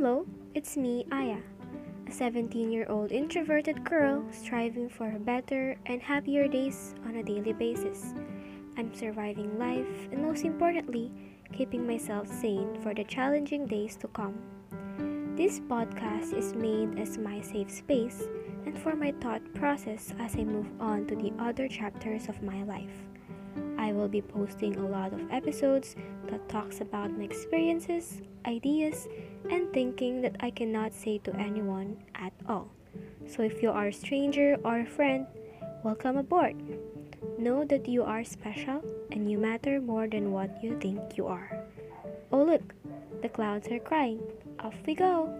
Hello, it's me, Aya, a 17 year old introverted girl striving for better and happier days on a daily basis. I'm surviving life and, most importantly, keeping myself sane for the challenging days to come. This podcast is made as my safe space and for my thought process as I move on to the other chapters of my life. I will be posting a lot of episodes that talks about my experiences, ideas, and thinking that I cannot say to anyone at all. So if you are a stranger or a friend, welcome aboard. Know that you are special and you matter more than what you think you are. Oh look, the clouds are crying. Off we go.